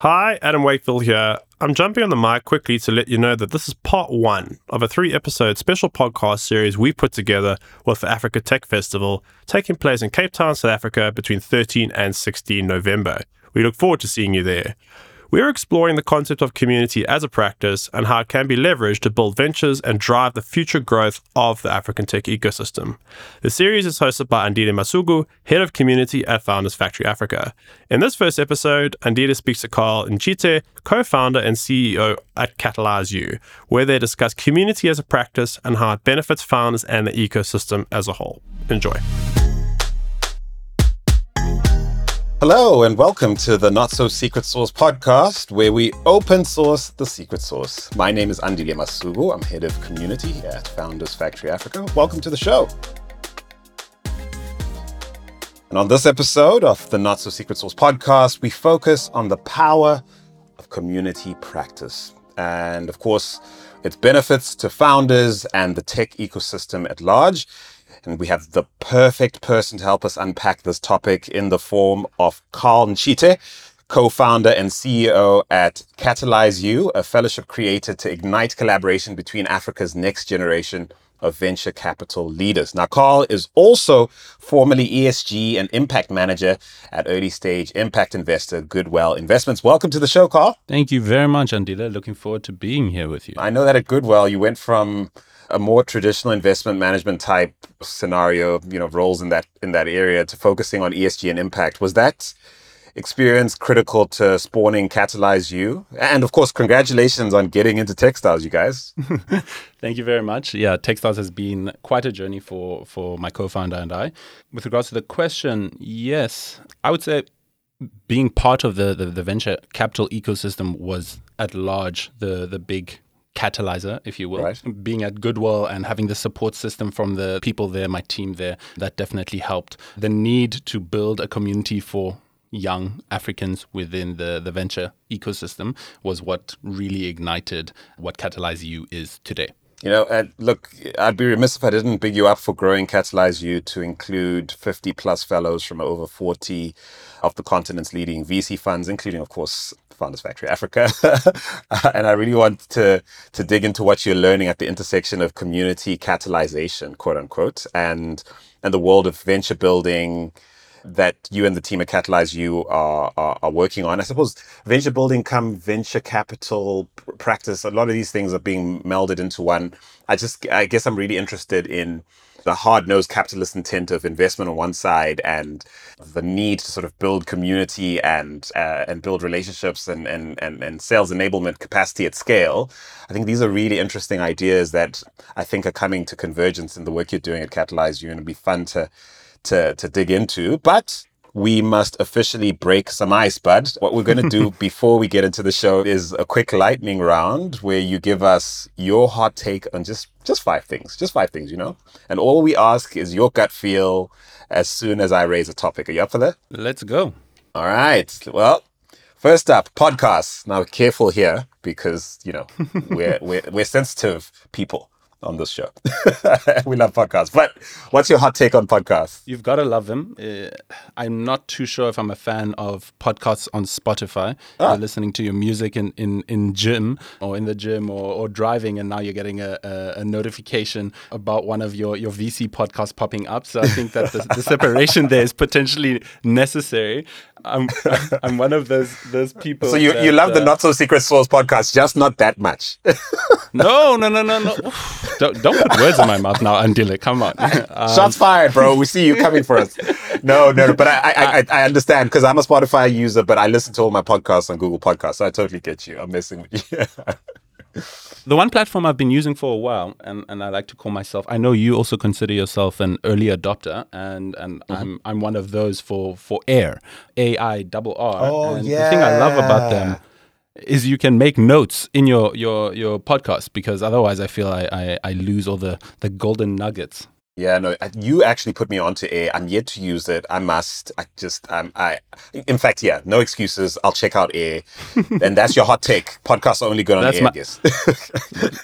Hi, Adam Wakefield here. I'm jumping on the mic quickly to let you know that this is part one of a three episode special podcast series we put together with the Africa Tech Festival taking place in Cape Town, South Africa between 13 and 16 November. We look forward to seeing you there. We're exploring the concept of community as a practice and how it can be leveraged to build ventures and drive the future growth of the African tech ecosystem. The series is hosted by Andile Masuku, Head of Community at Founders Factory Africa. In this first episode, Andile speaks to Karl Nchite, co founder and CEO at Catalyze where they discuss community as a practice and how it benefits founders and the ecosystem as a whole. Enjoy. Hello, and welcome to the Not So Secret Sauce podcast, where we open source the secret sauce. My name is Andile Masuku. I'm head of community here at Founders Factory Africa. Welcome to the show. And on this episode of the Not So Secret Sauce podcast, we focus on the power of community practice. And of course, its benefits to founders and the tech ecosystem at large. And we have the perfect person to help us unpack this topic in the form of Karl Nchite, co-founder and CEO at CatalyzU, a fellowship created to ignite collaboration between Africa's next generation of venture capital leaders. Now, Karl is also formerly ESG and impact manager at early stage impact investor Goodwell Investments. Welcome to the show, Karl. Thank you very much, Andile. Looking forward to being here with you. I know that at Goodwell, you went from a more traditional investment management type scenario, you know, roles in that in that area to focusing on ESG and impact. Was that experience critical to spawning CatalyzU? And of course, congratulations on getting into Techstars, you guys. Thank you very much. Yeah, Techstars has been quite a journey for for my co-founder and I. With regards to the question, yes, I would say being part of the, the, the venture capital ecosystem was at large the the big catalyzer, if you will. Right. Being at Goodwell and having the support system from the people there, my team there, that definitely helped. The need to build a community for young Africans within the, the venture ecosystem was what really ignited what CatalyzU is today. You know, and look, I'd be remiss if I didn't big you up for growing CatalyzU to include 50 plus fellows from over 40 of the continent's leading VC funds, including, of course, Founders Factory Africa. Uh, and I really want to, to dig into what you're learning at the intersection of community catalyzation, quote unquote, and, and the world of venture building, that you and the team at CatalyzU are, are, are working on. I suppose venture building come venture capital practice. A lot of these things are being melded into one. I just, I guess I'm really interested in the hard-nosed capitalist intent of investment on one side and the need to sort of build community and uh, and build relationships and, and and and sales enablement capacity at scale. I think these are really interesting ideas that I think are coming to convergence in the work you're doing at CatalyzU, and it'd be fun to to to dig into. But we must officially break some ice, bud. What we're going to do before we get into the show is a quick lightning round where you give us your hot take on just just five things, just five things, you know. And all we ask is your gut feel as soon as I raise a topic. Are you up for that? Let's go. All right. Well, first up, podcasts. Now, careful here because you know we're we're, we're sensitive people on this show. we love podcasts. But what's your hot take on podcasts? You've got to love them. Uh, I'm not too sure if I'm a fan of podcasts on Spotify. Ah. You're listening to your music in, in, in gym or in the gym or, or driving, and now you're getting a, a, a notification about one of your, your VC podcasts popping up. So I think that the, the separation there is potentially necessary. I'm, I'm one of those those people. So you, that, you love the uh, Not So Secret Sauce podcast, just not that much. No, no, no, no, no. Don't, don't put words in my mouth now, Andile. Come on. Um, Shots fired, bro. We see you coming for us. No, no, no but I, I, I, I understand because I'm a Spotify user, but I listen to all my podcasts on Google Podcasts. So I totally get you. I'm messing with you. the one platform I've been using for a while, and, and I like to call myself. I know you also consider yourself an early adopter, and and Mm-hmm. I'm I'm one of those for for Airr, A I double R. Oh, and The thing I love about them is you can make notes in your your your podcast because otherwise I feel I I, I lose all the the golden nuggets. Yeah, no, you actually put me onto Airr. I'm yet to use it. I must. I just, um, I, in fact, yeah, no excuses. I'll check out Airr. and that's your hot take. Podcasts are only good on That's Airr, my- I guess.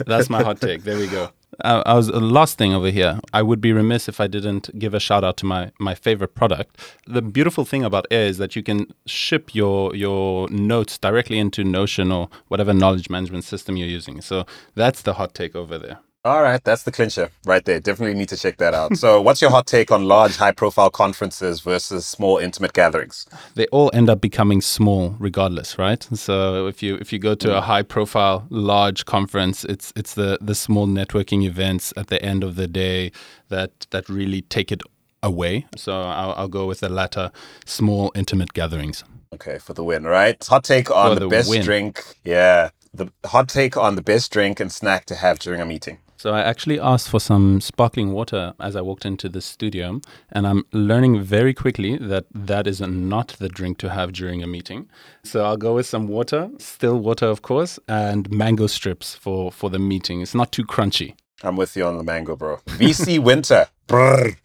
That's my hot take. There we go. Uh, I was uh, last thing over here. I would be remiss if I didn't give a shout out to my my favorite product. The beautiful thing about Airr is that you can ship your your notes directly into Notion or whatever knowledge management system you're using. So that's the hot take over there. All right, that's the clincher right there. Definitely need to check that out. So, what's your hot take on large, high profile conferences versus small, intimate gatherings? They all end up becoming small regardless, right? So, if you if you go to a mm. high profile large conference, it's it's the the small networking events at the end of the day that that really take it away. So, I'll, I'll go with the latter, small intimate gatherings. Okay, for the win, right? Hot take on the, the best win. drink. Yeah, the hot take on the best drink and snack to have during a meeting. So I actually asked for some sparkling water as I walked into the studio, and I'm learning very quickly that that is not the drink to have during a meeting. So I'll go with some water, still water, of course, and mango strips for for the meeting. It's not too crunchy. I'm with you on the mango, bro. VC Winter. Brrr.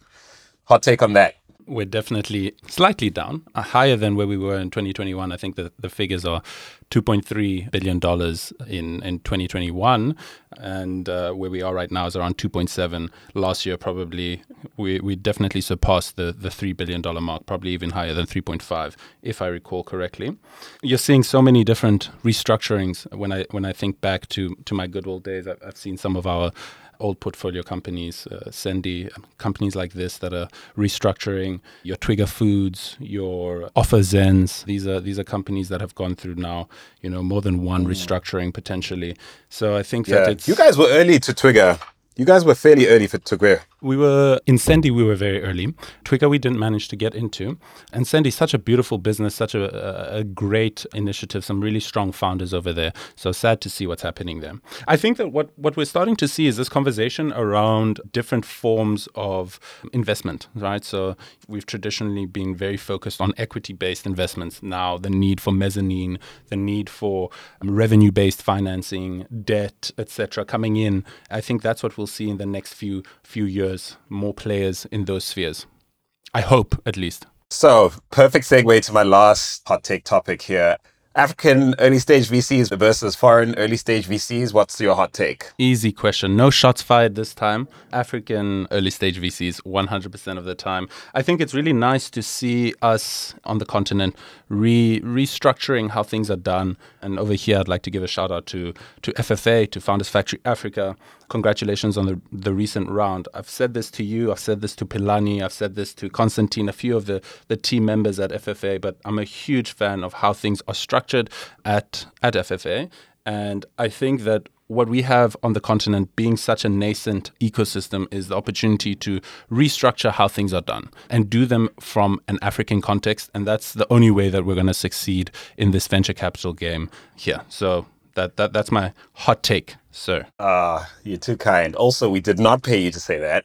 Hot take on that. We're definitely slightly down, uh, higher than where we were in 2021. I think that the figures are 2.3 billion dollars in in 2021, and uh, where we are right now is around 2.7. Last year, probably we we definitely surpassed the the three billion dollar mark, probably even higher than 3.5, if I recall correctly. You're seeing so many different restructurings. When I when I think back to to my good old days, I've, I've seen some of our old portfolio companies, uh, Sendy, companies like this that are restructuring. Your Twiga Foods, your OfferZens. These are these are companies that have gone through now, you know, more than one restructuring potentially. So I think that it's You guys were early to Twiga. You guys were fairly early for Twiga. we were in Sendy. We were very early. Twiga, we didn't manage to get into. And Sendy, such a beautiful business, such a, a, great initiative. Some really strong founders over there. So sad to see what's happening there. I think that what what we're starting to see is this conversation around different forms of investment. Right. So we've traditionally been very focused on equity-based investments. Now the need for mezzanine, the need for revenue-based financing, debt, etc., coming in. I think that's what we'll see in the next few few years. More players in those spheres. I hope, at least. So, perfect segue to my last hot take topic here. African early stage VCs versus foreign early stage VCs. What's your hot take? Easy question. No shots fired this time. African early stage VCs 100% of the time. I think it's really nice to see us on the continent re- restructuring how things are done. And over here, I'd like to give a shout out to, to FFA, to Founders Factory Africa. Congratulations on the, the recent round. I've said this to you, I've said this to Pilani, I've said this to Constantine, a few of the, the team members at FFA, but I'm a huge fan of how things are structured at, at FFA. And I think that what we have on the continent being such a nascent ecosystem is the opportunity to restructure how things are done and do them from an African context. And that's the only way that we're going to succeed in this venture capital game here. So that, that that's my hot take, sir. Ah, you're too kind. Also, we did not pay you to say that,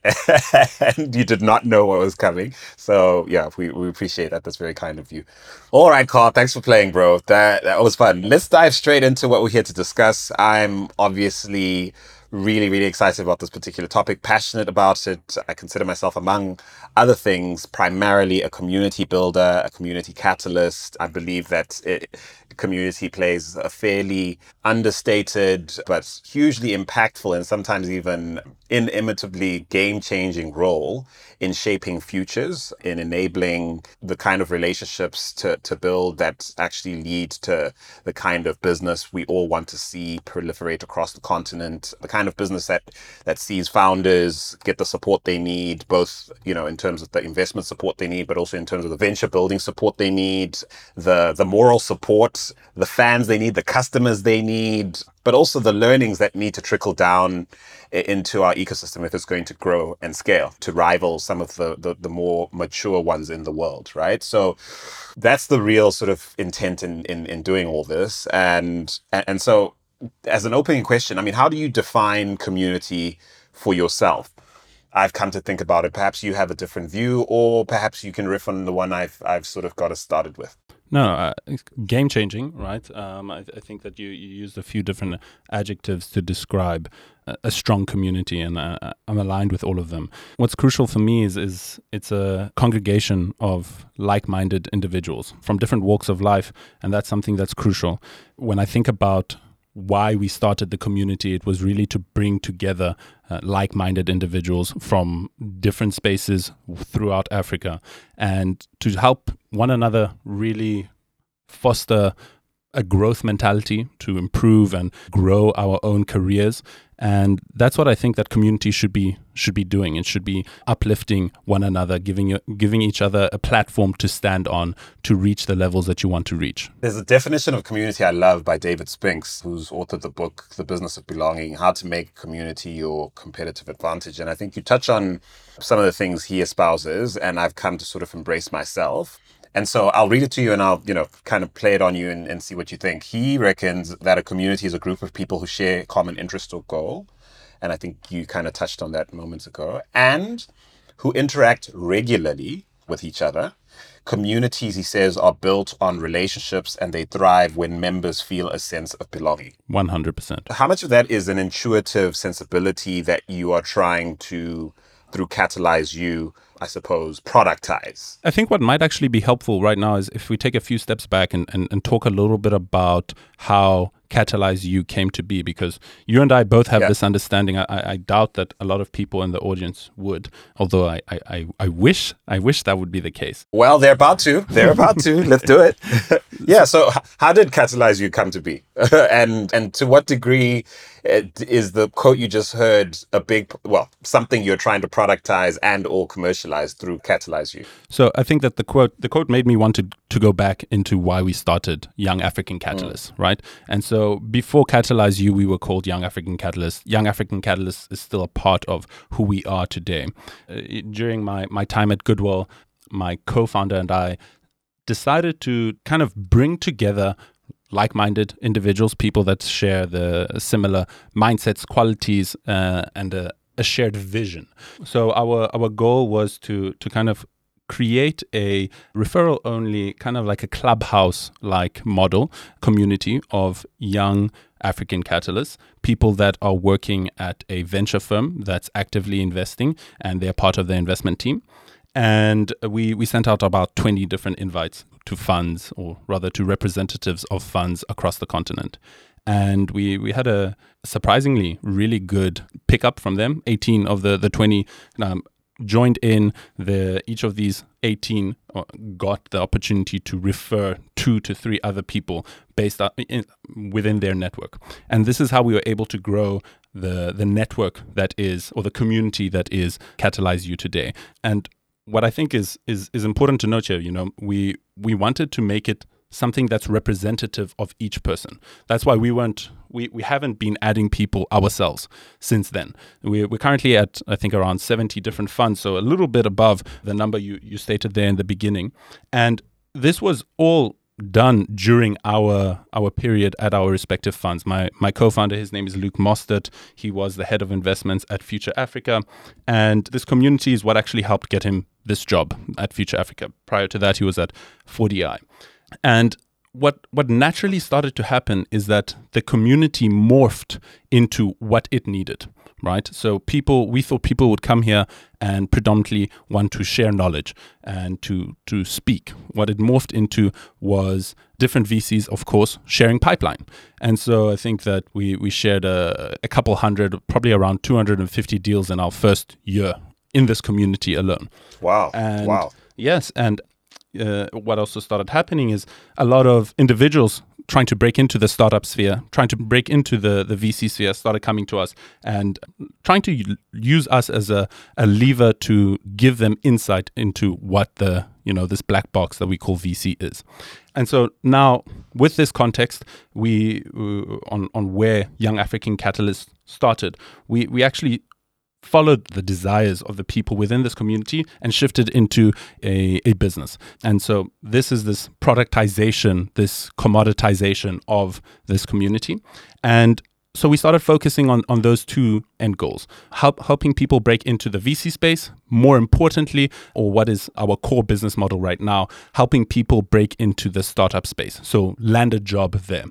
and you did not know what was coming. So, yeah, we, we appreciate that. That's very kind of you. All right, Karl, thanks for playing, bro. That that was fun. Let's dive straight into what we're here to discuss. I'm obviously really, really excited about this particular topic, passionate about it. I consider myself, among other things, primarily a community builder, a community catalyst. I believe that it, community plays a fairly understated but hugely impactful and sometimes even inimitably game changing role in shaping futures, in enabling the kind of relationships to, to build that actually lead to the kind of business we all want to see proliferate across the continent, the kind of business that, that sees founders get the support they need, both, you know, in terms of the investment support they need, but also in terms of the venture building support they need, the, the moral support, the fans they need, the customers they need, but also the learnings that need to trickle down into our ecosystem if it's going to grow and scale to rival some of the, the, the more mature ones in the world, right? So that's the real sort of intent in, in, in doing all this. And, and so as an opening question, I mean, how do you define community for yourself? I've come to think about it. Perhaps you have a different view, or perhaps you can riff on the one I've I've sort of got us started with. No, uh, game changing, right? Um, I, I think that you, you used a few different adjectives to describe a, a strong community, and uh, I'm aligned with all of them. What's crucial for me is is it's a congregation of like-minded individuals from different walks of life, and that's something that's crucial. When I think about why we started the community. It was really to bring together uh, like minded individuals from different spaces throughout Africa and to help one another really foster a growth mentality to improve and grow our own careers and that's what I think that community should be should be doing. It should be uplifting one another, giving giving each other a platform to stand on to reach the levels that you want to reach. There's a definition of community I love by David Spinks, who's authored the book The Business of Belonging: How to Make Community Your Competitive Advantage. And I think you touch on some of the things he espouses, and I've come to sort of embrace myself. And so I'll read it to you and I'll, you know, kind of play it on you and, and see what you think. He reckons that a community is a group of people who share common interest or goal. And I think you kind of touched on that moments ago. And who interact regularly with each other. Communities, he says, are built on relationships and they thrive when members feel a sense of belonging. 100%. How much of that is an intuitive sensibility that you are trying to, through CatalyzU, I suppose, productize? I think what might actually be helpful right now is if we take a few steps back and, and, and talk a little bit about how CatalyzU came to be, because you and I both have yeah. this understanding. I, I, doubt that a lot of people in the audience would, although I, I, I wish I wish that would be the case. Well, they're about to. They're about to. Let's do it. yeah. So, how did CatalyzU come to be, and and to what degree is the quote you just heard a big well something you're trying to productize and or commercialize through CatalyzU. So i think that the quote the quote made me want to to go back into why we started young african catalysts mm. right? And so before CatalyzU we were called young african catalysts young african catalysts is still a part of who we are today. Uh, during my my time at Goodwell my co-founder and i decided to kind of bring together like-minded individuals, people that share the similar mindsets, qualities, uh, and a, a, shared vision. So our our goal was to to kind of create a referral only kind of like a clubhouse like model community of young African catalysts, people that are working at a venture firm that's actively investing and they're part of the investment team. And we, we sent out about 20 different invites to funds, or rather to representatives of funds across the continent. And we, we had a surprisingly really good pickup from them. 18 of the, the 20 um, joined in. The, each of these 18 uh, got the opportunity to refer two to three other people based in, within their network. And this is how we were able to grow the the network that is or the community that is CatalyzU today and what I think is is is important to note here, you know, we we wanted to make it something that's representative of each person. That's why we weren't we, we haven't been adding people ourselves since then. We, we're currently at I think around 70 different funds, so a little bit above the number you, you stated there in the beginning. And this was all done during our our period at our respective funds. My my co-founder, his name is Luke Mostert. He was the head of investments at Future Africa, and this community is what actually helped get him this job at Future Africa. Prior to that, he was at 4DI, and what what naturally started to happen is that the community morphed into what it needed right? So people, we thought people would come here and predominantly want to share knowledge and to to speak. What it morphed into was different VCs, of course, sharing pipeline. And so I think that we we shared a, a couple hundred, probably around 250 deals in our first year in this community alone. Wow! And wow! Yes, and uh, what also started happening is a lot of individuals trying to break into the startup sphere, trying to break into the, the VC sphere, started coming to us and trying to use us as a, a lever to give them insight into what the, you know, this black box that we call VC is. And so now, with this context, we uh, on on where Young African Catalyst started, we we actually followed the desires of the people within this community and shifted into a, a business. And so this is this productization, this commoditization of this community. And so we started focusing on, on those two end goals help, helping people break into the vc space more importantly or what is our core business model right now helping people break into the startup space so land a job there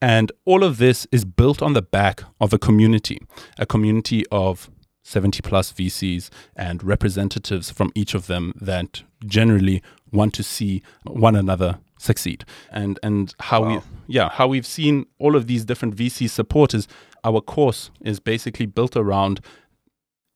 and all of this is built on the back of a community a community of 70 plus VCs and representatives from each of them that generally want to see one another succeed. And and how we yeah, how we've seen all of these different VC supporters. Our course is basically built around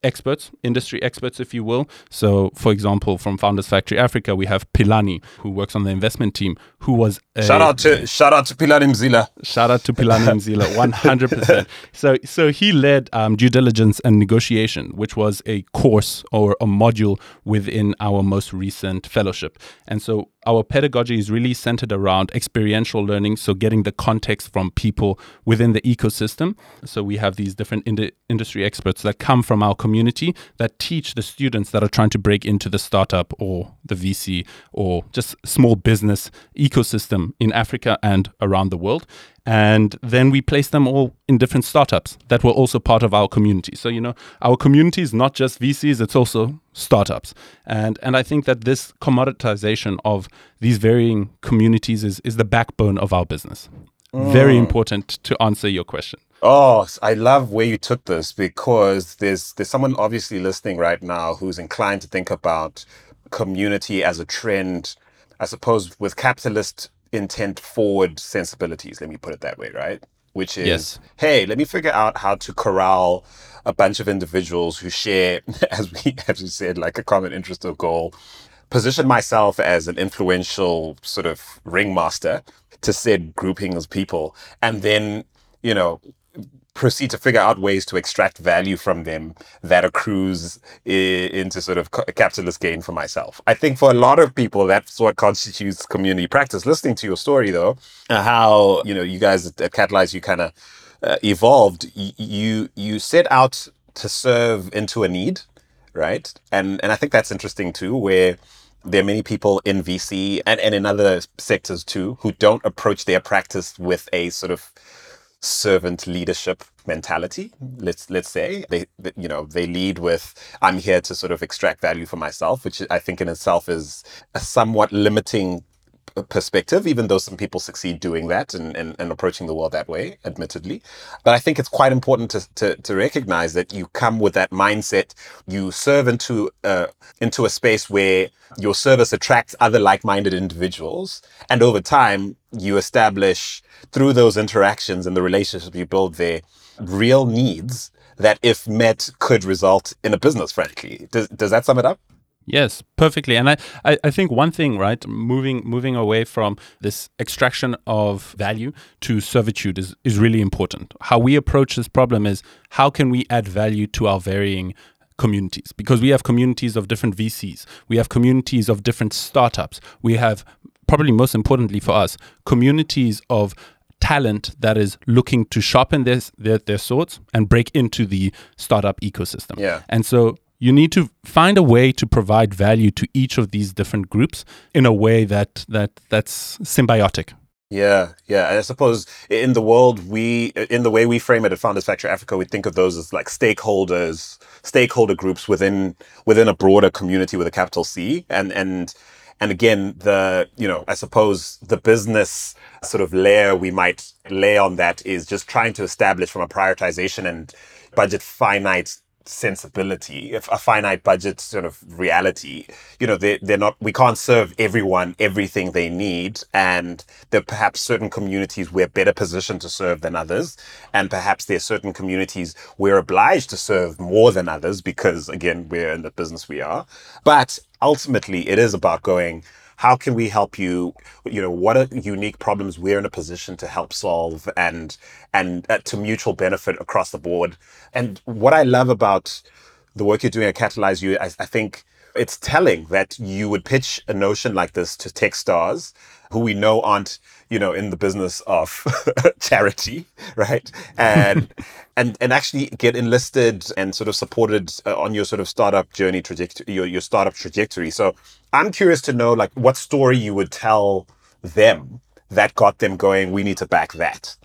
experts, industry experts, if you will. So, for example, from Founders Factory Africa, we have Pilani, who works on the investment team, who was a, Shout out to shout out to Pilani Mzila. Shout out to Pilani Mzila, one hundred percent. So, so he led um, due diligence and negotiation, which was a course or a module within our most recent fellowship. And so, our pedagogy is really centered around experiential learning, so getting the context from people within the ecosystem. So, we have these different ind- industry experts that come from our community that teach the students that are trying to break into the startup or the VC or just small business ecosystem in Africa and around the world. And then we place them all in different startups that were also part of our community. So, you know, our community is not just VCs, it's also startups. And and I think that this commoditization of these varying communities is, is the backbone of our business. Very mm. important to answer your question. Oh, I love where you took this because there's there's someone obviously listening right now who's inclined to think about community as a trend, I suppose, with capitalist intent forward sensibilities. Let me put it that way, right? Which is, Yes. hey, let me figure out how to corral a bunch of individuals who share, as we as we said, like a common interest or goal. Position myself as an influential sort of ringmaster to said grouping of people, and then you know proceed to figure out ways to extract value from them that accrues i- into sort of ca- capitalist gain for myself. I think for a lot of people, that's what constitutes community practice. Listening to your story, though, uh, how you know you guys at Catalyze, you kind of uh, evolved. You you set out to serve into a need, right? And and I think that's interesting too, where there are many people in VC and, and in other sectors too who don't approach their practice with a sort of servant leadership mentality let's let's say. They, you know they lead with i'm here to sort of extract value for myself which i think in itself is a somewhat limiting perspective even though some people succeed doing that and, and, and approaching the world that way admittedly. But i think it's quite important to, to, to recognize that you come with that mindset. You serve into uh, into a space where your service attracts other like-minded individuals. And over time you establish through those interactions and the relationships you build there real needs that if met could result in a business frankly. Does, does that sum it up Yes, perfectly. And I, I, I think one thing, right, moving moving away from this extraction of value to servitude is, is really important. How we approach this problem is how can we add value to our varying communities? Because we have communities of different VCs, we have communities of different startups, we have probably most importantly for us, communities of talent that is looking to sharpen their, their their swords and break into the startup ecosystem. Yeah. And so you need to find a way to provide value to each of these different groups in a way that that that's symbiotic. Yeah, yeah. I suppose in the world we, in the way we frame it at Founders Factory Africa, we think of those as like stakeholders, stakeholder groups within within a broader community with a capital C, and and and again, the you know, I suppose the business sort of layer we might lay on that is just trying to establish from a prioritization and budget finite sensibility, if a finite budget sort of reality. You know, they, they're not, we can't serve everyone everything they need. And there are perhaps certain communities we're better positioned to serve than others. And perhaps there are certain communities we're obliged to serve more than others because, again, we're in the business we are. But ultimately, it is about going, how can we help you? You know what are unique problems we're in a position to help solve and and uh, to mutual benefit across the board? And what i love about the work you're doing at CatalyzU I, I think it's telling that you would pitch a notion like this to Techstars who we know aren't you know in the business of charity right and and and actually get enlisted and sort of supported uh, on your sort of startup journey trajectory your, your startup trajectory so i'm curious to know like what story you would tell them that got them going we need to back that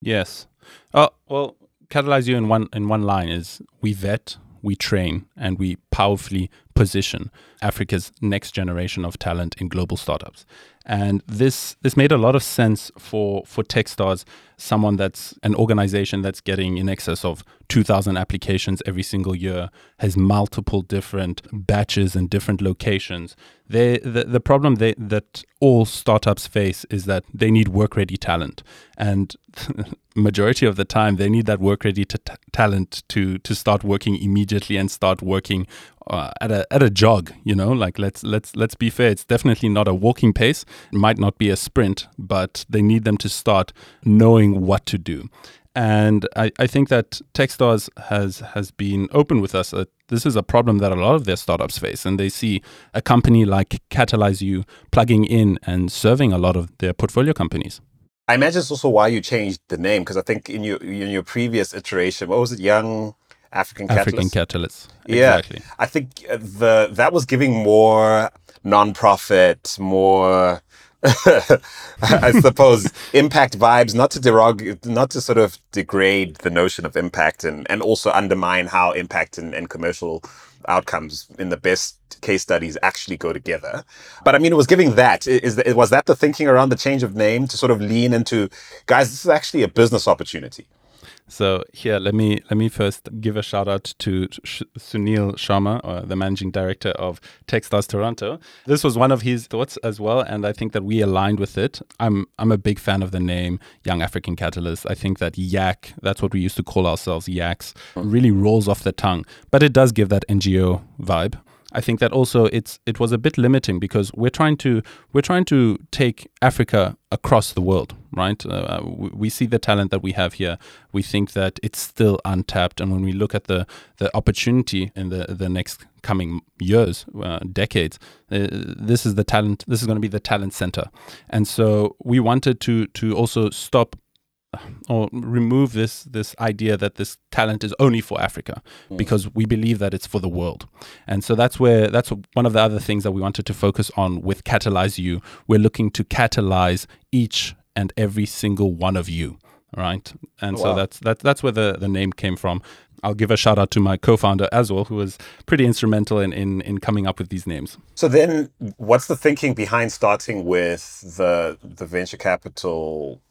Yes. Oh well, CatalyzU in one in one line is we vet, we train, and we powerfully position Africa's next generation of talent in global startups. And this this made a lot of sense for for Techstars, someone that's an organization that's getting in excess of 2000 applications every single year, has multiple different batches and different locations They, the, the problem they, that all startups face is that they need work ready talent. And majority of the time, they need that work ready t- talent to, to start working immediately and start working uh, at a at a jog. You know, like let's let's let's be fair. It's definitely not a walking pace. It might not be a sprint, but they need them to start knowing what to do. And I, I think that Techstars has has been open with us that this is a problem that a lot of their startups face, and they see a company like CatalyzU plugging in and serving a lot of their portfolio companies. I imagine it's also why you changed the name because I think in your in your previous iteration, what was it, Young African Catalyst? African Catalyst. Yeah, Exactly. I think uh, the that was giving more non-profit, more I suppose impact vibes, not to derog, not to sort of degrade the notion of impact and and also undermine how impact and, and commercial outcomes in the best case studies actually go together. But I mean, it was giving that. I- Is was that the thinking around the change of name to sort of lean into, guys, this is actually a business opportunity. So here, let me let me first give a shout out to Sh- Sunil Sharma, uh, the managing director of Techstars Toronto. This was one of his thoughts as well, and I think that we aligned with it. I'm I'm a big fan of the name Young African Catalyst. I think that Yak, that's what we used to call ourselves, Yaks, really rolls off the tongue, but it does give that NGO vibe. I think that also it's it was a bit limiting because we're trying to we're trying to take Africa across the world, right? Uh, we, we see the talent that we have here. We think that it's still untapped, and when we look at the the opportunity in the the next coming years, uh, decades, uh, this is the talent. This is going to be the talent center, and so we wanted to to also stop or remove this this idea that this talent is only for Africa because we believe that it's for the world. And so that's where that's one of the other things that we wanted to focus on with CatalyzU. We're looking to catalyze each and every single one of you, right? And so Wow. that's that, that's where the, the name came from. I'll give a shout out to my co-founder as well, who was pretty instrumental in, in, in coming up with these names. So then, what's the thinking behind starting with the the venture capital?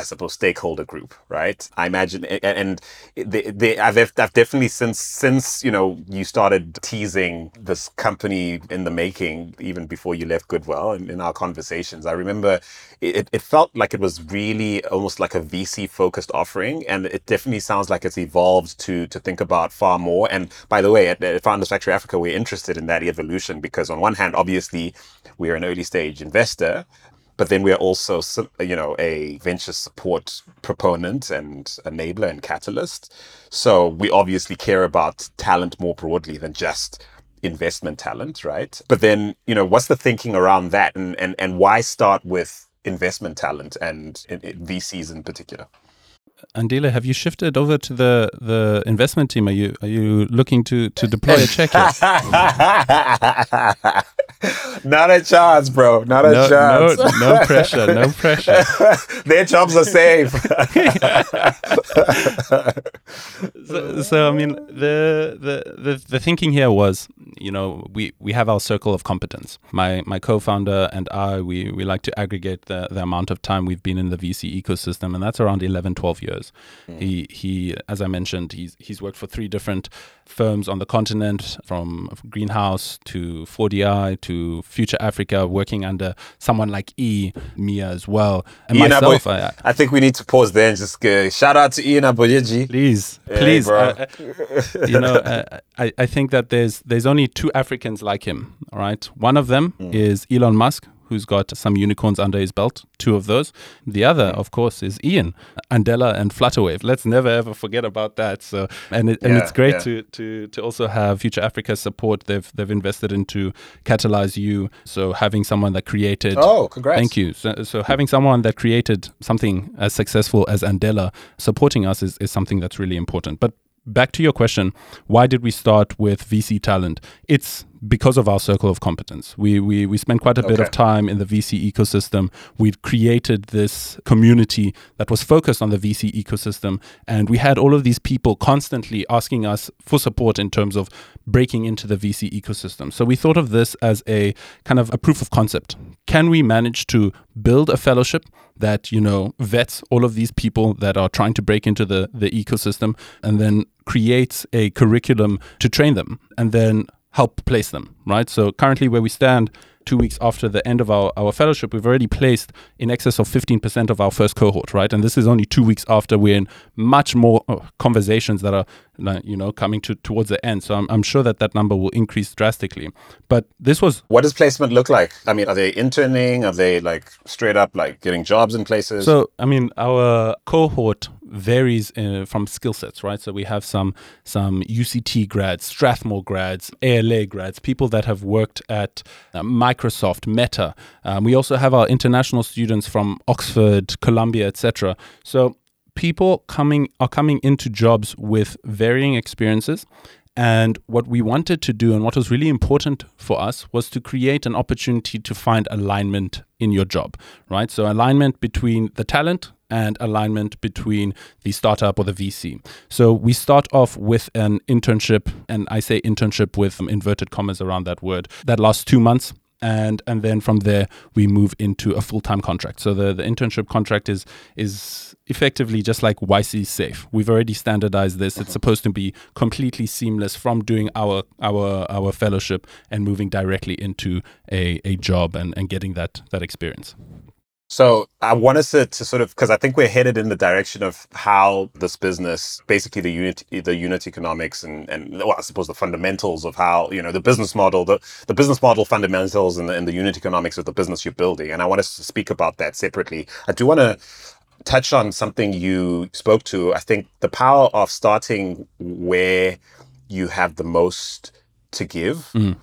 I suppose stakeholder group, right? I imagine, and they, they, I've, I've definitely since since you know you started teasing this company in the making, even before you left Goodwell, in, in our conversations, I remember it, it felt like it was really almost like a VC focused offering, and it definitely sounds like it's evolved to to think about far more. And by the way, at, at Founders Factory Africa, we're interested in that evolution because on one hand, obviously, we're an early stage investor, but then we are also you know a venture support proponent and enabler and catalyst. So we obviously care about talent more broadly than just investment talent right? But then you know what's the thinking around that? And and, and why start with investment talent and in, in vcs in particular Andile, have you shifted over to the, the investment team? Are you are you looking to, to deploy a check not a chance bro not a no, chance no, no pressure, no pressure. their jobs are safe so, so I mean, the, the the the thinking here was, you know, we we have our circle of competence. My my co-founder and I, we we like to aggregate the the amount of time we've been in the VC ecosystem, and that's around 11, 12 years. He he, as I mentioned, he's he's worked for three different firms on the continent, from Greenhouse to 4DI to Future Africa, working under someone like E, Mia as well, and Ian myself. I, I think we need to pause there and just go, shout out to Iyin Aboyeji. Please, please, uh, you know, uh, I, I think that there's there's only two Africans like him. All right, one of them mm. is Elon Musk, who's got some unicorns under his belt. Two of those. The other, mm. of course, is Iyin Andela and Flutterwave. Let's never ever forget about that. So, and it, and Yeah, it's great yeah. to to to also have Future Africa support. They've they've invested into CatalyzU. So having someone that created Oh, congrats. Thank you. So, so having someone that created something as successful as Andela supporting us is, is something that's really important. But back to your question, why did we start with VC talent? It's because of our circle of competence. We we, we spent quite a bit of time in the VC ecosystem. We'd created this community that was focused on the VC ecosystem, and we had all of these people constantly asking us for support in terms of breaking into the VC ecosystem. So we thought of this as a kind of a proof of concept. Can we manage to build a fellowship that you know vets all of these people that are trying to break into the the ecosystem, and then creates a curriculum to train them, and then help place them, right? So currently where we stand, two weeks after the end of our, our fellowship, we've already placed in excess of 15% of our first cohort, right? And this is only two weeks after we're in much more uh, conversations that are, you know, coming to towards the end. So I'm, I'm sure that that number will increase drastically. But this was. What does placement look like? I mean, are they interning? Are they like straight up like getting jobs in places? So, I mean, our cohort varies uh, from skill sets, right? So we have some some UCT grads, Strathmore grads, ALA grads, people that have worked at uh, Microsoft, Meta. Um, we also have our international students from Oxford, Columbia, etc. So people coming are coming into jobs with varying experiences. And what we wanted to do, and what was really important for us, was to create an opportunity to find alignment in your job, right? So, alignment between the talent and alignment between the startup or the VC. So we start off with an internship, and I say internship with inverted commas around that word, that lasts two months. And and then from there we move into a full time contract. So the, the internship contract is is effectively just like YC Safe. We've already standardized this. It's uh-huh. supposed to be completely seamless from doing our our our fellowship and moving directly into a, a job and, and getting that that experience. So I want us to, to sort of because I think we're headed in the direction of how this business, basically the unit the unit economics and and well, I suppose the fundamentals of how you know the business model, the the business model fundamentals and the, and the unit economics of the business you're building. And I want us to speak about that separately. I do want to touch on something you spoke to. I think the power of starting where you have the most to give. Mm.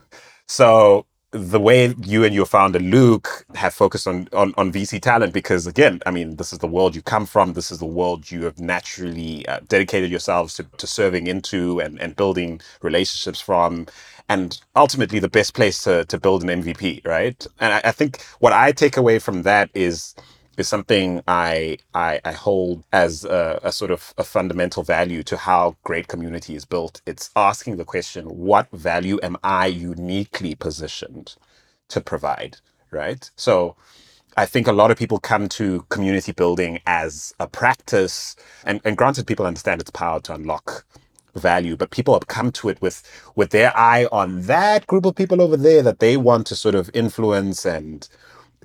So the way you and your founder Luke have focused on, on, on VC talent, because again, I mean, this is the world you come from. This is the world you have naturally uh, dedicated yourselves to, to serving into and, and building relationships from, and ultimately the best place to, to build an MVP, right? And I, I think what I take away from that is is something I, I, I hold as a, a, sort of a fundamental value to how great community is built. It's asking the question, what value am I uniquely positioned to provide? Right. So I think a lot of people come to community building as a practice, and, and granted, people understand its power to unlock value, but people have come to it with with their eye on that group of people over there that they want to sort of influence and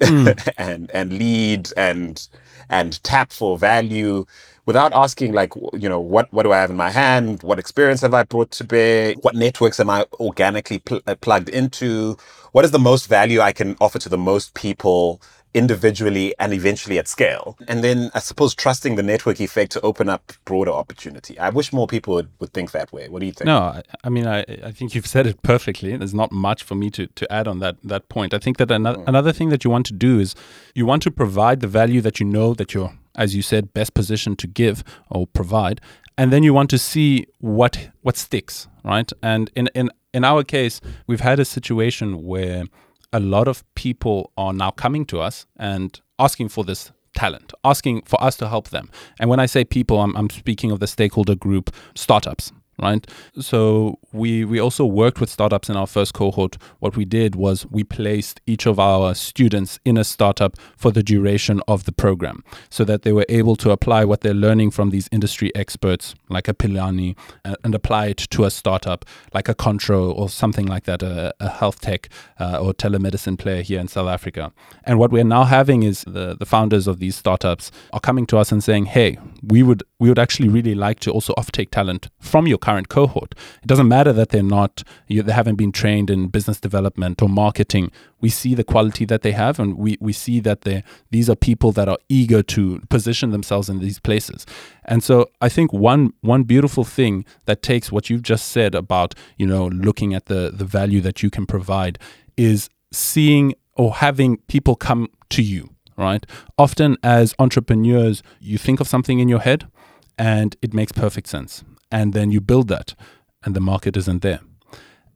mm. and and lead and and tap for value without asking like you know what what do i have in my hand? What experience have i brought to bear? What networks am i organically pl- uh, plugged into? What is the most value i can offer to the most people individually and eventually at scale. And then I suppose trusting the network effect to open up broader opportunity. I wish more people would, would think that way. What do you think? No, I, I mean, I, I think you've said it perfectly. There's not much for me to, to add on that, that point. I think that another, mm. another thing that you want to do is you want to provide the value that you know that you're, as you said, best positioned to give or provide. And then you want to see what what sticks, right? And in, in, in our case, we've had a situation where a lot of people are now coming to us and asking for this talent, asking for us to help them. And when I say people, I'm, I'm speaking of the stakeholder group startups right? So we we also worked with startups in our first cohort. What we did was we placed each of our students in a startup for the duration of the program, so that they were able to apply what they're learning from these industry experts like a Pilani and apply it to a startup like a Contro or something like that, a, a health tech uh, or telemedicine player here in South Africa. And what we're now having is the the founders of these startups are coming to us and saying, "Hey, we would we would actually really like to also offtake talent from your current cohort. It doesn't matter that they're not, they haven't been trained in business development or marketing. We see the quality that they have, and we, we see that they these are people that are eager to position themselves in these places. And so I think one one beautiful thing that takes what you've just said about you know looking at the the value that you can provide is seeing or having people come to you right? Often, as entrepreneurs, you think of something in your head and it makes perfect sense and then you build that and the market isn't there.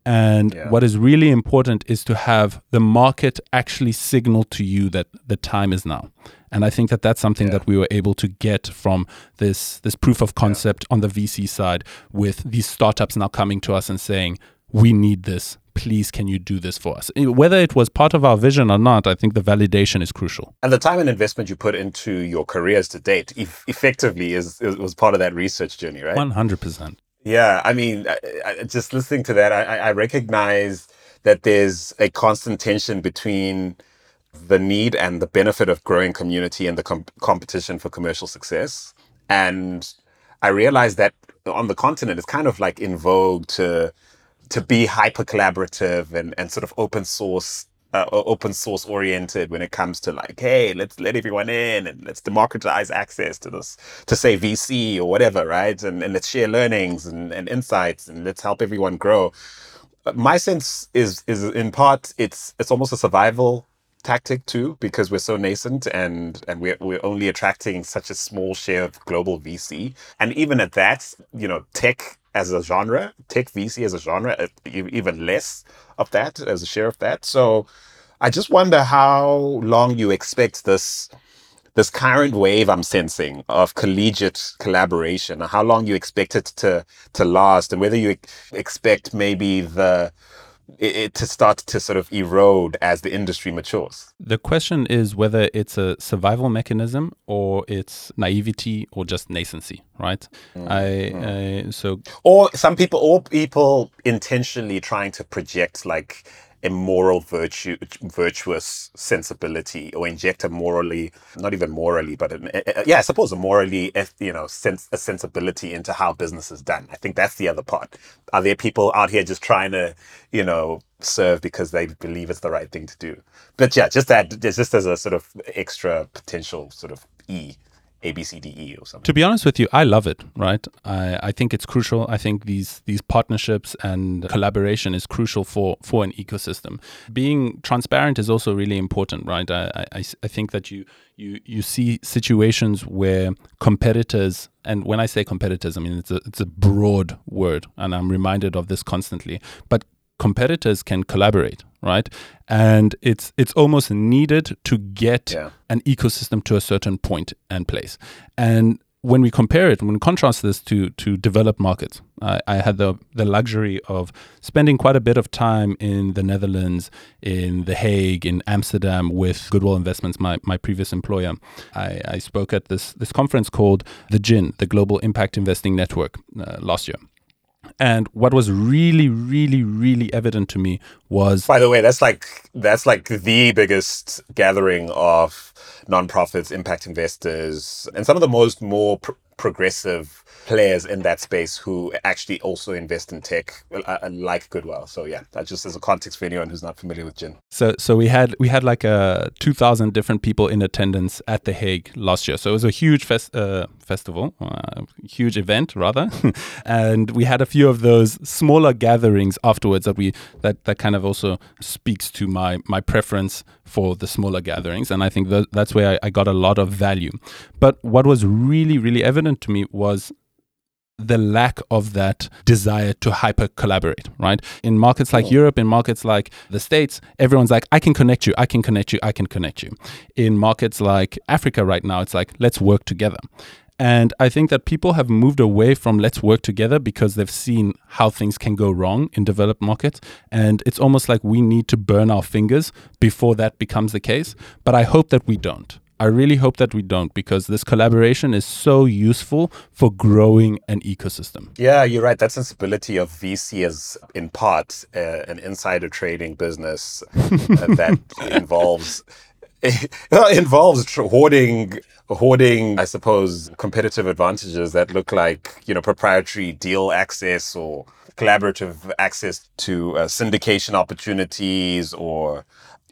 And yeah. what is really important is to have the market actually signal to you that the time is now. And I think that that's something yeah. that we were able to get from this this proof of concept yeah. on the VC side with these startups now coming to us and saying, "We need this. Please, can you do this for us?" Whether it was part of our vision or not, I think the validation is crucial. And the time and investment you put into your careers to date, effectively, is, is was part of that research journey, right? One hundred percent. Yeah, I mean, I, I, just listening to that, I, I recognize that there's a constant tension between the need and the benefit of growing community and the com- competition for commercial success. And I realized that on the continent, it's kind of like in vogue to to be hyper collaborative and, and sort of open source uh, open source oriented when it comes to like hey let's let everyone in and let's democratize access to this to say vc or whatever right? And, and let's share learnings and, and insights and let's help everyone grow. My sense is is in part it's it's almost a survival tactic too because we're so nascent and and we're, we're only attracting such a small share of global vc and even at that you know tech as a genre tech vc as a genre uh, even less of that as a share of that. So i just wonder how long you expect this this current wave I'm sensing of collegiate collaboration, how long you expect it to to last, and whether you expect maybe the it, it, to start to sort of erode as the industry matures. The question is whether it's a survival mechanism or it's naivety or just nascency, right? Mm, I so or some people or people intentionally trying to project like a moral virtue, virtuous sensibility, or inject a morally, not even morally, but an, a, a, yeah, I suppose a morally, you know, sense a sensibility into how business is done. I think that's the other part. Are there people out here just trying to, you know, serve because they believe it's the right thing to do? But yeah, just that, just as a sort of extra potential sort of e a B C D E or something. To be honest with you, I love it. Right, I, I think it's crucial. I think these these partnerships and collaboration is crucial for for an ecosystem. Being transparent is also really important. Right, I I, I think that you you you see situations where competitors and when I say competitors, I mean it's a it's a broad word, and I'm reminded of this constantly. But competitors can collaborate right? And it's it's almost needed to get yeah. an ecosystem to a certain point and place. And when we compare it when we contrast this to to developed markets I, I had the the luxury of spending quite a bit of time in the Netherlands in the Hague in Amsterdam with Goodwell Investments my, my previous employer. I, I spoke at this this conference called the GIN the Global Impact Investing Network uh, last year and what was really, really, really evident to me was. By the way, that's like that's like the biggest gathering of nonprofits, impact investors, and some of the most more pr- progressive players in that space who actually also invest in tech, uh, uh, like Goodwell. So yeah, that just as a context for anyone who's not familiar with Gin. So so we had we had like a uh, two thousand different people in attendance at the Hague last year. So it was a huge fest, uh, festival, uh, huge event rather, and we had a few of those smaller gatherings afterwards that we that that kind of also speaks to my my preference for the smaller gatherings, and I think that that's where I, I got a lot of value. But what was really really evident to me was the lack of that desire to hyper collaborate, right? In markets like Europe, in markets like the States, everyone's like, I can connect you, I can connect you, I can connect you. In markets like Africa right now, it's like, let's work together. And I think that people have moved away from let's work together because they've seen how things can go wrong in developed markets. And it's almost like we need to burn our fingers before that becomes the case. But I hope that we don't. I really hope that we don't because this collaboration is so useful for growing an ecosystem. Yeah, you're right. That sensibility of VC is in part uh, an insider trading business uh, that involves involves hoarding hoarding i suppose competitive advantages that look like you know proprietary deal access or collaborative access to uh, syndication opportunities or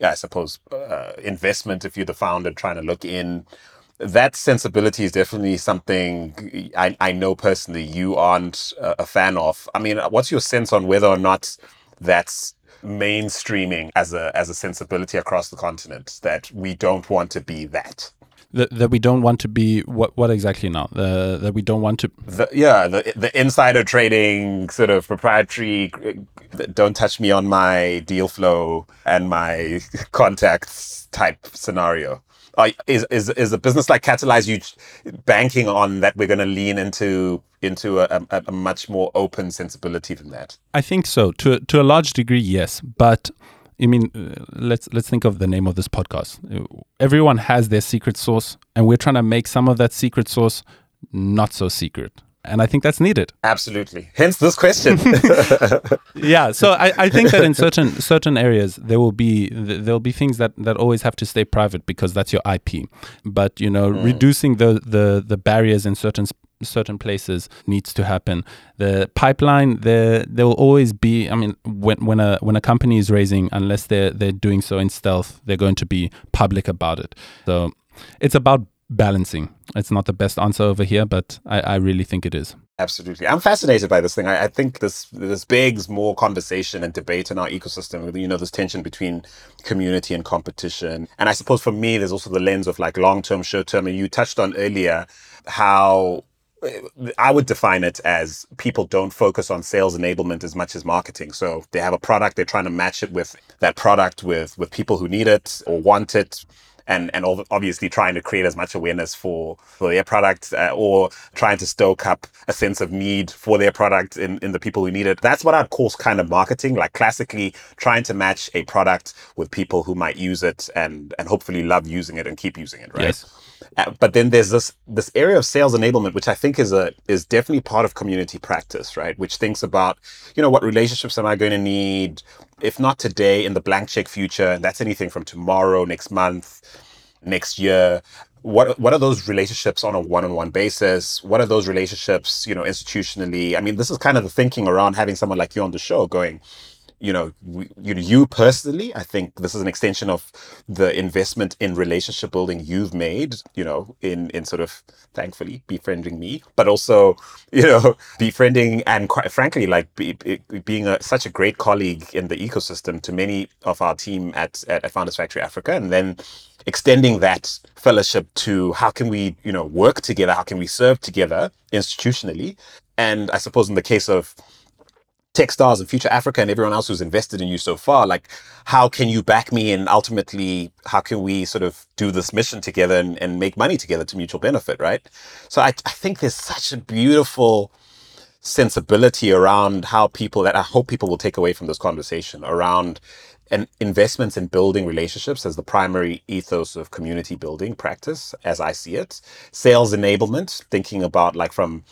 I suppose, uh, investment if you're the founder trying to look in. That sensibility is definitely something I, I know personally you aren't a fan of. I mean, what's your sense on whether or not that's mainstreaming as a as a sensibility across the continent that we don't want to be that? that, that we don't want to be what what exactly now the, that we don't want to the, yeah the the insider trading sort of proprietary don't touch me on my deal flow and my contacts type scenario is is is a business like CatalyzU banking on that we're going to lean into into a, a, a much more open sensibility than that? I think so to to a large degree, yes, but I mean, uh, let's let's think of the name of this podcast. Everyone has their secret sauce, and we're trying to make some of that secret sauce not so secret, And I think that's needed. Absolutely. Hence this question. yeah. So I, I think that in certain certain areas there will be there'll be things that, that always have to stay private because that's your IP. But you know, mm. reducing the, the the barriers in certain certain places needs to happen. The pipeline there there will always be. I mean, when when a when a company is raising, unless they're they're doing so in stealth, they're going to be public about it. So it's about balancing. It's not the best answer over here, but I, I really think it is. Absolutely. I'm fascinated by this thing. I, I, think this this begs more conversation and debate in our ecosystem. You know, this tension between community and competition. And I suppose for me, there's also the lens of like long term, short term. And you touched on earlier how I would define it as people don't focus on sales enablement as much as marketing. So they have a product, they're trying to match it with that product with with people who need it or want it and and obviously trying to create as much awareness for for their product uh, or trying to stoke up a sense of need for their product in, in the people who need it. That's what I'd call kind of marketing, like classically trying to match a product with people who might use it and and hopefully love using it and keep using it, right? Yes. Uh, but then there's this this area of sales enablement, which I think is a is definitely part of community practice, right? Which thinks about, you know, what relationships am I going to need? If not today, in the blank check future, and that's anything from tomorrow, next month, next year. What what are those relationships on a one-on-one basis? What are those relationships, you know, institutionally? I mean, this is kind of the thinking around having someone like you on the show going, you know, you you personally, I think this is an extension of the investment in relationship building you've made, you know, in in sort of thankfully befriending me, but also, you know, befriending and quite frankly, like be, be, being a, such a great colleague in the ecosystem to many of our team at, at Founders Factory Africa, and then extending that fellowship to how can we, you know, work together, how can we serve together institutionally, and I suppose in the case of Techstars and Future Africa and everyone else who's invested in you so far, like how can you back me and ultimately how can we sort of do this mission together and, and make money together to mutual benefit, right? So I, I think there's such a beautiful sensibility around how people that I hope people will take away from this conversation around and investments in building relationships as the primary ethos of community building practice as I see it. Sales enablement, thinking about like from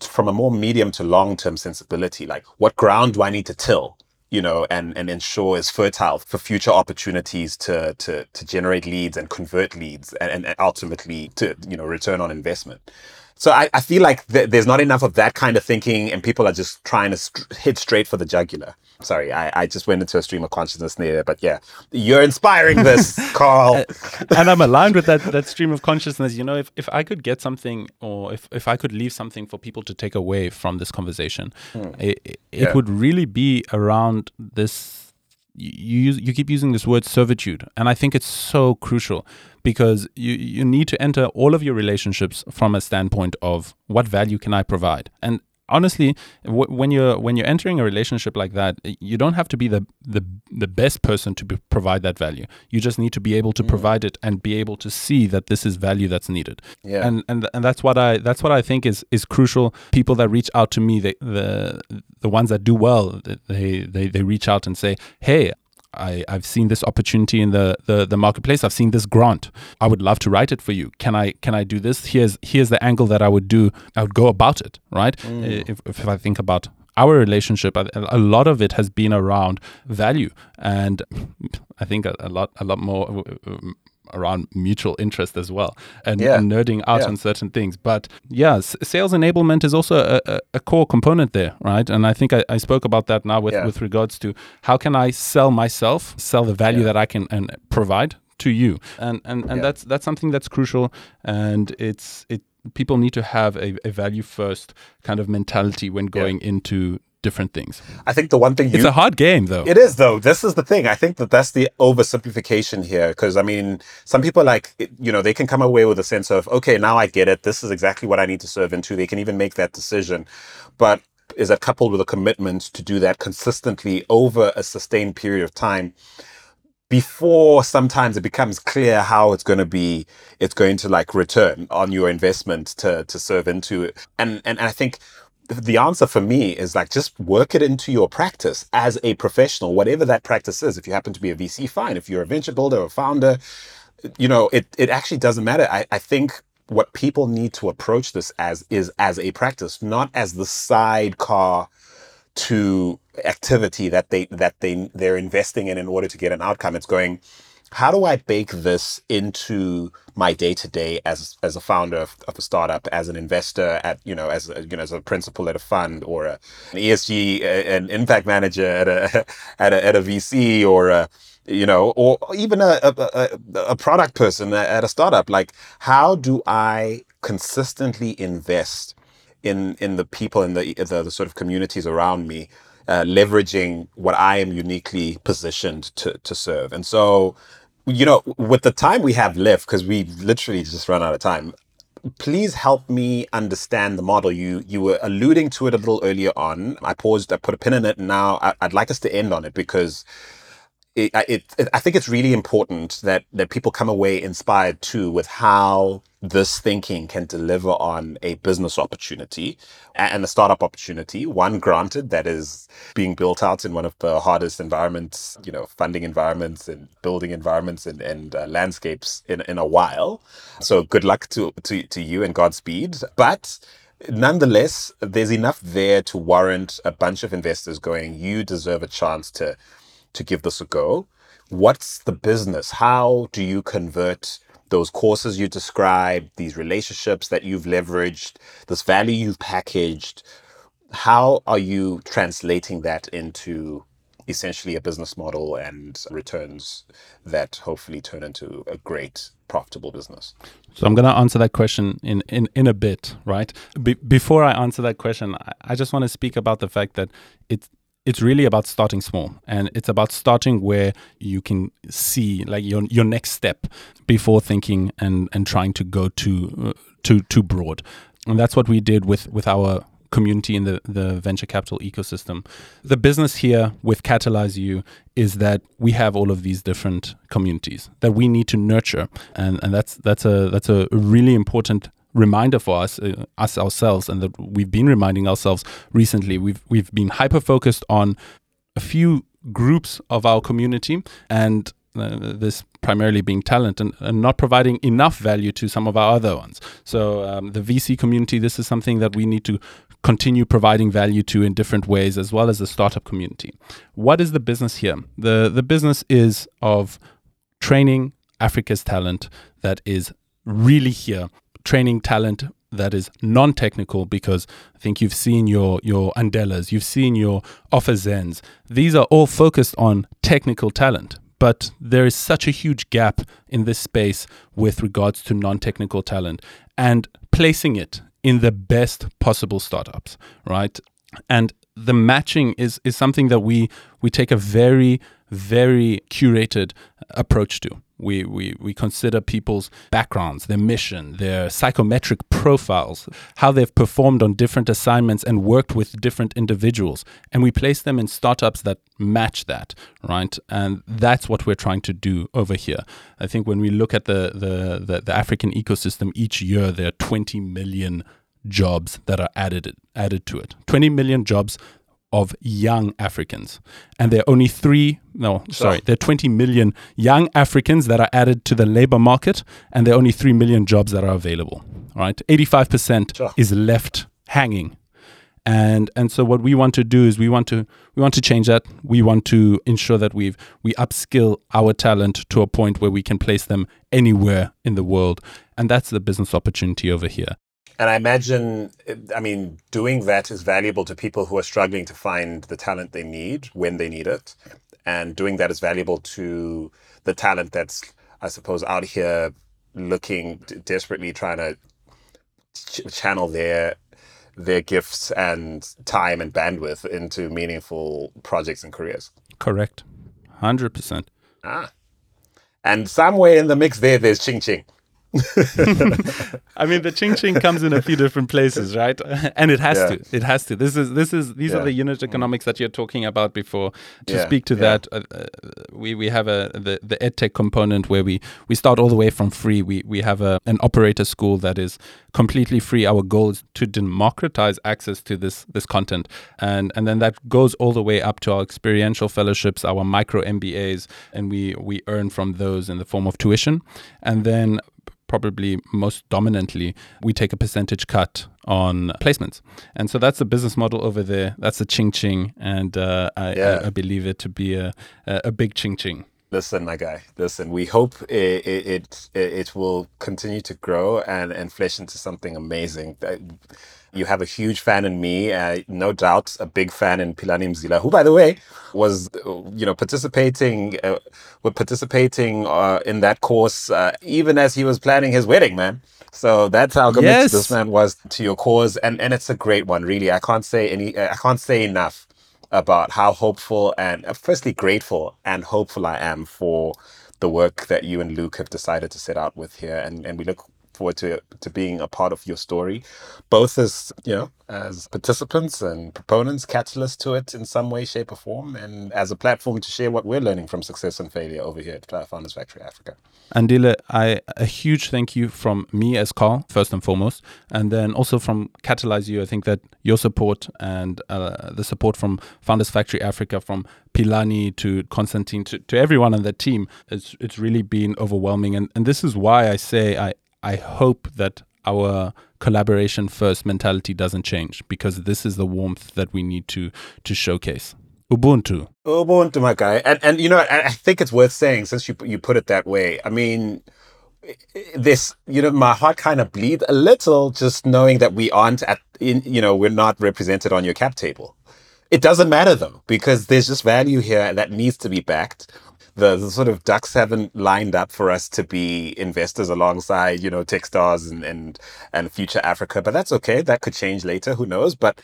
from a more medium to long term sensibility, like what ground do I need to till? you know, and, and ensure is fertile for future opportunities to, to, to generate leads and convert leads and, and ultimately to, you know, return on investment. So I, I feel like th- there's not enough of that kind of thinking and people are just trying to st- hit straight for the jugular. Sorry, I, I just went into a stream of consciousness there, but yeah, you're inspiring this, Karl. and I'm aligned with that that stream of consciousness. You know, if, if I could get something or if, if I could leave something for people to take away from this conversation, hmm. it, it, yeah. would really be around this you use, you keep using this word servitude and i think it's so crucial because you you need to enter all of your relationships from a standpoint of what value can i provide and honestly, w- when you're when you're entering a relationship like that, you don't have to be the the, the best person to be, provide that value. You just need to be able to mm. provide it and be able to see that this is value that's needed. Yeah. And and and that's what I that's what I think is is crucial. People that reach out to me, they, the the ones that do well, they they they reach out and say, "Hey, I, I've seen this opportunity in the, the, the marketplace. I've seen this grant. I would love to write it for you. Can I can I do this? Here's here's the angle that I would do. I would go about it. Right. Mm. If, if I think about our relationship, a, a, lot of it has been around value, and I think a, a lot a lot more around mutual interest as well and, yeah. and nerding out yeah. on certain things. But yeah, sales enablement is also a, a, core component there, right? And I think I, I spoke about that now with, yeah. with regards to how can I sell myself, sell the value that I can and provide to you, and and, and that's that's something that's crucial, and it's it people need to have a, a value first kind of mentality when going into different things. I think the one thing you, it's a hard game though. It is though. This is the thing. I think that that's the oversimplification here. Because I mean, some people like you know they can come away with a sense of okay, now I get it. This is exactly what I need to serve into. They can even make that decision, but is that coupled with a commitment to do that consistently over a sustained period of time? before sometimes it becomes clear how it's going to be it's going to like return on your investment to to serve into it and and, and i think the answer for me is like just work it into your practice as a professional, whatever that practice is. If you happen to be a VC, fine. If you're a venture builder or founder, you know, it, it actually doesn't matter. I, I think what people need to approach this as is as a practice, not as the sidecar to activity that they that they they're investing in in order to get an outcome. It's going, how do I bake this into my day to day as as a founder of, of, a startup, as an investor, at you know, as a, you know, as a principal at a fund or a, an ESG, an impact manager at a at a at a VC or a you know, or even a, a, a product person at a startup. Like, how do I consistently invest in in the people in the the, the sort of communities around me, uh, leveraging what I am uniquely positioned to to serve? And so, you know, with the time we have left, because we literally just run out of time. Please help me understand the model. You you were alluding to it a little earlier on. I paused. I put a pin in it. And now I, I'd like us to end on it because it, it, I think it's really important that that people come away inspired too with how this thinking can deliver on a business opportunity and a startup opportunity. One granted that is being built out in one of the hardest environments, you know, funding environments and building environments and, and uh, landscapes in, in a while. So good luck to, to, to you and Godspeed. But nonetheless, there's enough there to warrant a bunch of investors going, you deserve a chance to to give this a go. What's the business? How do you convert those courses you described, these relationships that you've leveraged, this value you've packaged? How are you translating that into essentially a business model and returns that hopefully turn into a great profitable business? So I'm going to answer that question in, in, in a bit, right? Be- before I answer that question, I, I just want to speak about the fact that it's it's really about starting small and it's about starting where you can see like your your next step before thinking and and trying to go too uh, too too broad and that's what we did with with our community in the, the venture capital ecosystem. The business here with CatalyzU is that we have all of these different communities that we need to nurture. And, and that's that's a that's a really important reminder for us, uh, us ourselves, and that we've been reminding ourselves recently. We've we've been hyper focused on a few groups of our community, and uh, this primarily being talent and, and, not providing enough value to some of our other ones. So um, the VC community, this is something that we need to continue providing value to in different ways, as well as the startup community. What is the business here? the The business is of training Africa's talent that is really here training talent that is non-technical because I think you've seen your your Andelas, you've seen your OfferZens. These are all focused on technical talent, but there is such a huge gap in this space with regards to non-technical talent and placing it in the best possible startups, right? And the matching is is something that we we take a very very curated approach to we, we, we consider people's backgrounds, their mission, their psychometric profiles, how they've performed on different assignments and worked with different individuals. And we place them in startups that match that, right? And that's what we're trying to do over here. I think when we look at the, the, the, the African ecosystem each year, there are 20 million jobs that are added added to it. 20 million jobs of young Africans. And there are only three, no, sorry, oh. there are 20 million young Africans that are added to the labor market, and there are only 3 million jobs that are available. Right? 85% sure. is left hanging. And and so what we want to do is we want to we want to change that. We want to ensure that we've we upskill our talent to a point where we can place them anywhere in the world. And that's the business opportunity over here. And I imagine, I mean, doing that is valuable to people who are struggling to find the talent they need when they need it. And doing that is valuable to the talent that's, I suppose, out here looking desperately trying to ch- channel their their gifts and time and bandwidth into meaningful projects and careers. Correct. 100%. Ah. And somewhere in the mix there, there's Ching Ching. I mean, the ching ching comes in a few different places, right? And it has yeah. to. It has to. This is this is these yeah. are the unit economics that you're talking about before. To yeah. speak to that, uh, uh, we we have a the the edtech component where we we start all the way from free. We we have a an operator school that is completely free. Our goal is to democratize access to this this content, and and then that goes all the way up to our experiential fellowships, our micro MBAs, and we we earn from those in the form of tuition, and then probably most dominantly, we take a percentage cut on placements. And so that's the business model over there. That's the ching ching. And uh, I, Yeah. I, I believe it to be a, a a big ching ching. Listen, my guy. Listen, we hope it it, it it will continue to grow and and flesh into something amazing. Uh, You have a huge fan in me, uh, no doubt, a big fan in Pilani Mzila, who, by the way, was uh, you know participating, uh, were participating uh, in that course uh, even as he was planning his wedding, man. So that's how committed Yes. this man was to your cause, and and it's a great one, really. I can't say any, I can't say enough about how hopeful and uh, firstly grateful and hopeful I am for the work that you and Luke have decided to set out with here, and and we look forward to to being a part of your story, both as you know as participants and proponents, catalysts to it in some way, shape, or form, and as a platform to share what we're learning from success and failure over here at Founders Factory Africa. Andile, I a huge thank you from me as Karl, first and foremost, and then also from CatalyzU. I think that your support and uh, the support from Founders Factory Africa, from Pilani to Constantine to, to everyone on the team, it's it's really been overwhelming. And and this is why I say I I hope that our collaboration first mentality doesn't change because this is the warmth that we need to to showcase. Ubuntu. Ubuntu, my guy, and and you know, I, I think it's worth saying since you you put it that way. I mean, this you know, my heart kind of bleeds a little just knowing that we aren't at in you know we're not represented on your cap table. It doesn't matter though because there's just value here that needs to be backed. The, the sort of ducks haven't lined up for us to be investors alongside, you know, Techstars and, and and Future Africa, but that's okay. That could change later. Who knows? But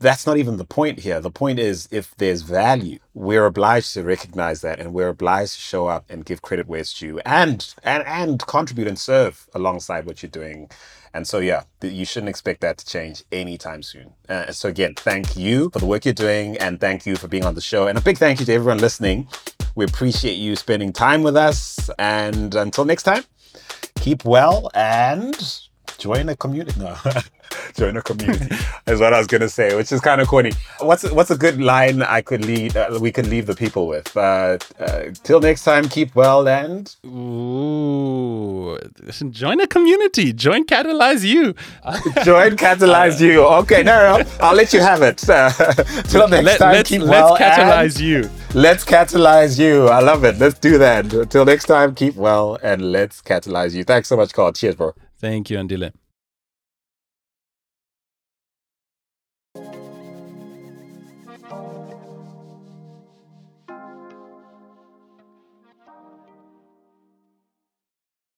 that's not even the point here. The point is if there's value, we're obliged to recognize that and we're obliged to show up and give credit where it's due and and and contribute and serve alongside what you're doing. And so yeah, you shouldn't expect that to change anytime soon. Uh, so again, thank you for the work you're doing and thank you for being on the show. And a big thank you to everyone listening. We appreciate you spending time with us. And until next time, keep well and join a community. No, join a community is what I was gonna say, which is kind of corny. What's what's a good line I could lead? Uh, we could leave the people with. Uh, uh, till next time, keep well and Ooh, join a community. Join CatalyzU. join CatalyzU. Okay, no, no, I'll let you have it. Uh, till next Let, time, let's keep let's well catalyze and you. let's catalyze you. I love it. Let's do that. Till next time, keep well and let's catalyze you. Thanks so much, Karl. Cheers, bro. Thank you, Andile.